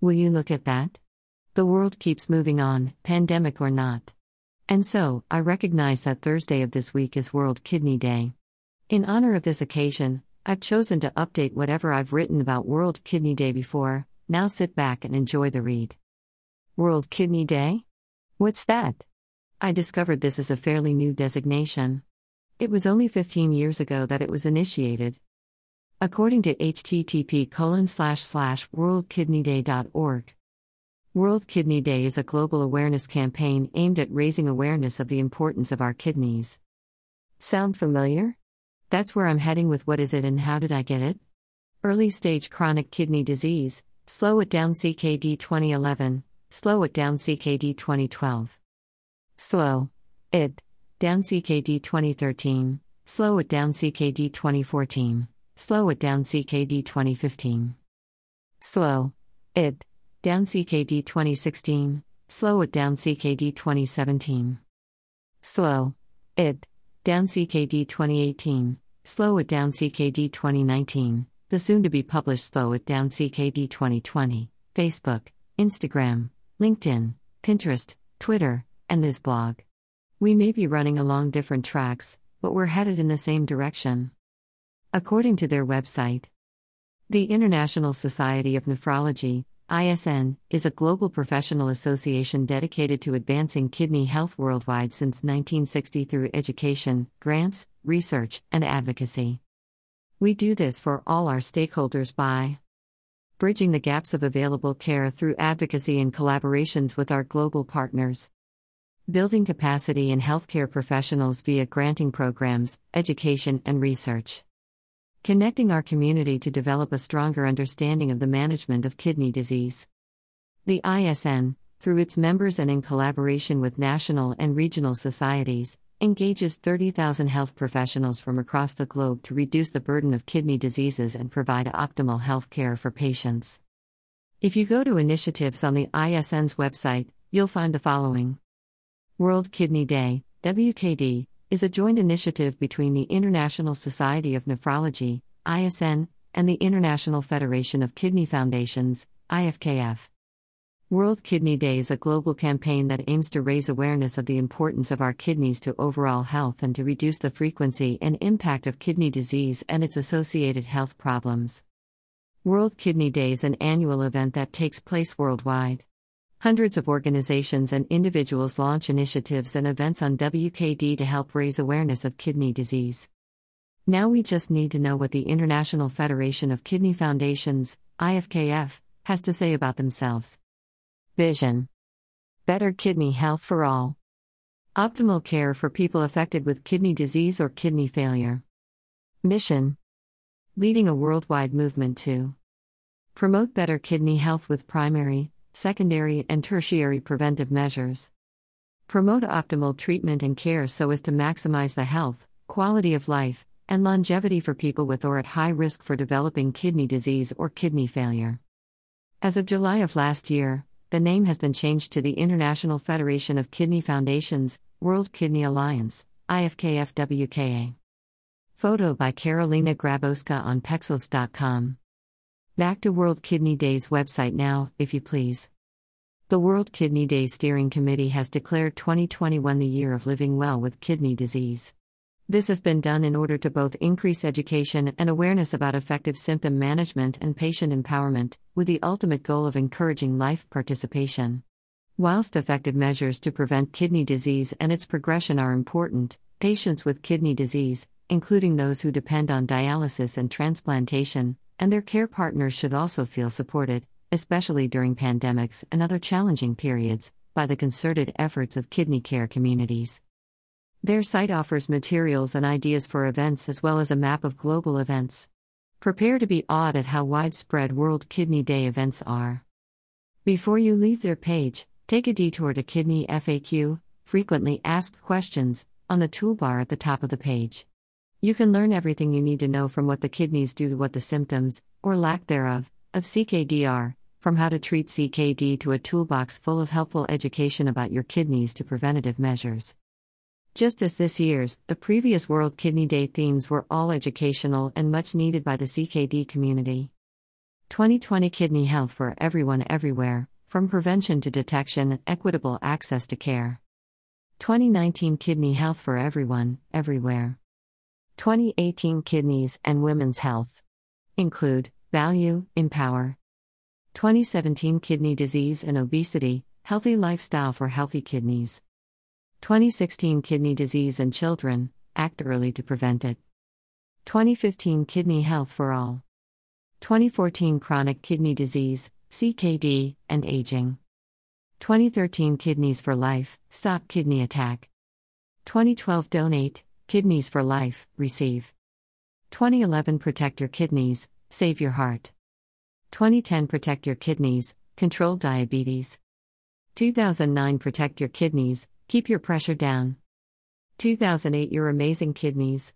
Will you look at that? The world keeps moving on, pandemic or not. And so, I recognize that Thursday of this week is World Kidney Day. In honor of this occasion, I've chosen to update whatever I've written about World Kidney Day before. Now sit back and enjoy the read. World Kidney Day? What's that? I discovered this is a fairly new designation. It was only 15 years ago that it was initiated. According to http worldkidneyday.org, World Kidney Day is a global awareness campaign aimed at raising awareness of the importance of our kidneys. Sound familiar? That's where I'm heading with what is it and how did I get it? Early stage chronic kidney disease, Slow It Down CKD 2011, Slow It Down CKD 2012. Slow It Down CKD 2013, Slow It Down CKD 2014, Slow It Down CKD 2015. Slow It Down CKD 2016, Slow It Down CKD 2017. Slow It Down CKD 2018, Slow It Down CKD 2019, the soon to be published Slow It Down CKD 2020, Facebook, Instagram, LinkedIn, Pinterest, Twitter, and this blog. We may be running along different tracks, but we're headed in the same direction. According to their website, the International Society of Nephrology, ISN, is a global professional association dedicated to advancing kidney health worldwide since 1960 through education, grants, research, and advocacy. We do this for all our stakeholders by bridging the gaps of available care through advocacy and collaborations with our global partners, building capacity in healthcare professionals via granting programs, education, and research, connecting our community to develop a stronger understanding of the management of kidney disease. The ISN, through its members and in collaboration with national and regional societies, engages 30,000 health professionals from across the globe to reduce the burden of kidney diseases and provide optimal health care for patients. If you go to initiatives on the ISN's website, you'll find the following World Kidney Day, WKD, is a joint initiative between the International Society of Nephrology, ISN, and the International Federation of Kidney Foundations, IFKF. World Kidney Day is a global campaign that aims to raise awareness of the importance of our kidneys to overall health and to reduce the frequency and impact of kidney disease and its associated health problems. World Kidney Day is an annual event that takes place worldwide. Hundreds of organizations and individuals launch initiatives and events on WKD to help raise awareness of kidney disease. Now we just need to know what the International Federation of Kidney Foundations, IFKF, has to say about themselves. Vision Better kidney health for all. Optimal care for people affected with kidney disease or kidney failure. Mission Leading a worldwide movement to promote better kidney health with primary, secondary, and tertiary preventive measures. Promote optimal treatment and care so as to maximize the health, quality of life, and longevity for people with or at high risk for developing kidney disease or kidney failure. As of July of last year, the name has been changed to the International Federation of Kidney Foundations, World Kidney Alliance, IFKFWKA. Photo by Karolina Grabowska on Pexels.com. Back to World Kidney Day's website now, if you please. The World Kidney Day Steering Committee has declared 2021 the year of living well with kidney disease. This has been done in order to both increase education and awareness about effective symptom management and patient empowerment, with the ultimate goal of encouraging life participation. Whilst effective measures to prevent kidney disease and its progression are important, patients with kidney disease, including those who depend on dialysis and transplantation, and their care partners should also feel supported, especially during pandemics and other challenging periods, by the concerted efforts of kidney care communities. Their site offers materials and ideas for events as well as a map of global events. Prepare to be awed at how widespread World Kidney Day events are. Before you leave their page, take a detour to Kidney FAQ, frequently asked questions, on the toolbar at the top of the page. You can learn everything you need to know from what the kidneys do to what the symptoms, or lack thereof, of CKD are, from how to treat CKD to a toolbox full of helpful education about your kidneys to preventative measures. Just as this year's, the previous World Kidney Day themes were all educational and much needed by the CKD community. 2020 Kidney Health for Everyone Everywhere, from prevention to detection, equitable access to care. 2019 Kidney Health for Everyone, Everywhere. 2018 Kidneys and Women's Health. Include Value, Empower. 2017 Kidney Disease and Obesity, Healthy Lifestyle for Healthy Kidneys. 2016 Kidney Disease and Children, Act Early to Prevent It. 2015 Kidney Health for All. 2014 Chronic Kidney Disease, CKD, and Aging. 2013 Kidneys for Life, Stop Kidney Attack. 2012 Donate, Kidneys for Life, Receive. 2011 Protect Your Kidneys, Save Your Heart. 2010 Protect Your Kidneys, Control Diabetes. 2009 Protect Your Kidneys, Keep Your Pressure Down. 2008 Your Amazing Kidneys.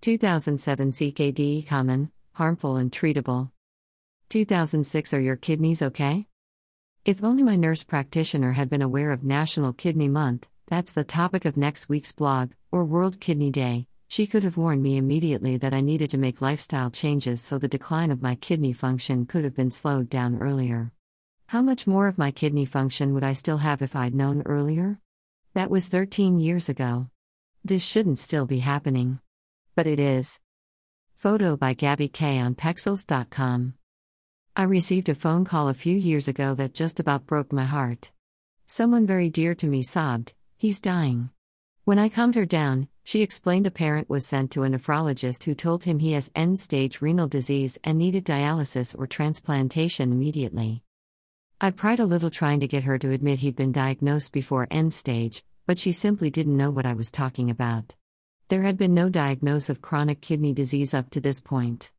2007 CKD Common, Harmful and Treatable. 2006 Are Your Kidneys Okay? If only my nurse practitioner had been aware of National Kidney Month, that's the topic of next week's blog, or World Kidney Day, she could have warned me immediately that I needed to make lifestyle changes so the decline of my kidney function could have been slowed down earlier. How much more of my kidney function would I still have if I'd known earlier? That was 13 years ago. This shouldn't still be happening. But it is. Photo by Gabby K on Pexels.com. I received a phone call a few years ago that just about broke my heart. Someone very dear to me sobbed, He's dying. When I calmed her down, she explained a parent was sent to a nephrologist who told him he has end stage renal disease and needed dialysis or transplantation immediately. I pried a little trying to get her to admit he'd been diagnosed before end stage, but she simply didn't know what I was talking about. There had been no diagnosis of chronic kidney disease up to this point.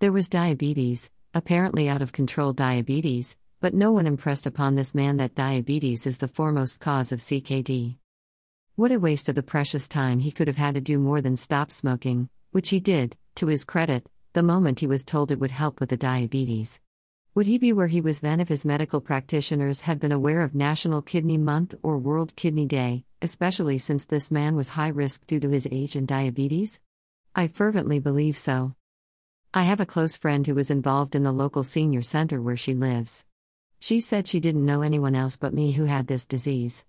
There was diabetes, apparently out of control diabetes, but no one impressed upon this man that diabetes is the foremost cause of CKD. What a waste of the precious time he could have had to do more than stop smoking, which he did, to his credit, the moment he was told it would help with the diabetes. Would he be where he was then if his medical practitioners had been aware of National Kidney Month or World Kidney Day, especially since this man was high risk due to his age and diabetes? I fervently believe so. I have a close friend who was involved in the local senior center where she lives. She said she didn't know anyone else but me who had this disease.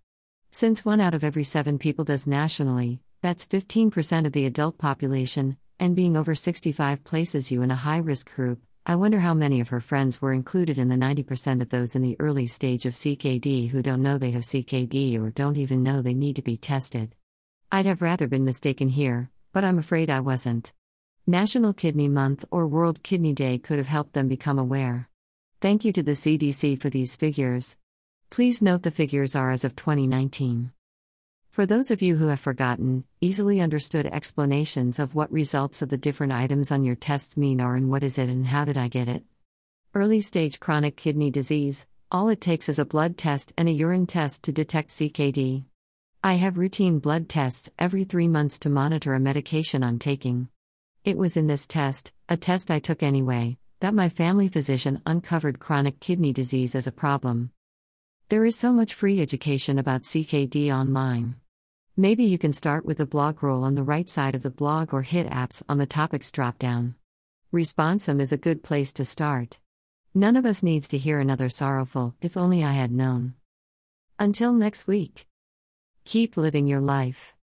Since one out of every seven people does nationally, that's 15% of the adult population, and being over 65 places you in a high risk group. I wonder how many of her friends were included in the 90% of those in the early stage of CKD who don't know they have CKD or don't even know they need to be tested. I'd have rather been mistaken here, but I'm afraid I wasn't. National Kidney Month or World Kidney Day could have helped them become aware. Thank you to the CDC for these figures. Please note the figures are as of 2019. For those of you who have forgotten, easily understood explanations of what results of the different items on your tests mean are and what is it and how did I get it. Early stage chronic kidney disease, all it takes is a blood test and a urine test to detect CKD. I have routine blood tests every three months to monitor a medication I'm taking. It was in this test, a test I took anyway, that my family physician uncovered chronic kidney disease as a problem. There is so much free education about CKD online. Maybe you can start with the blog roll on the right side of the blog or hit apps on the topics dropdown. Responsum is a good place to start. None of us needs to hear another sorrowful, if only I had known. Until next week. Keep living your life.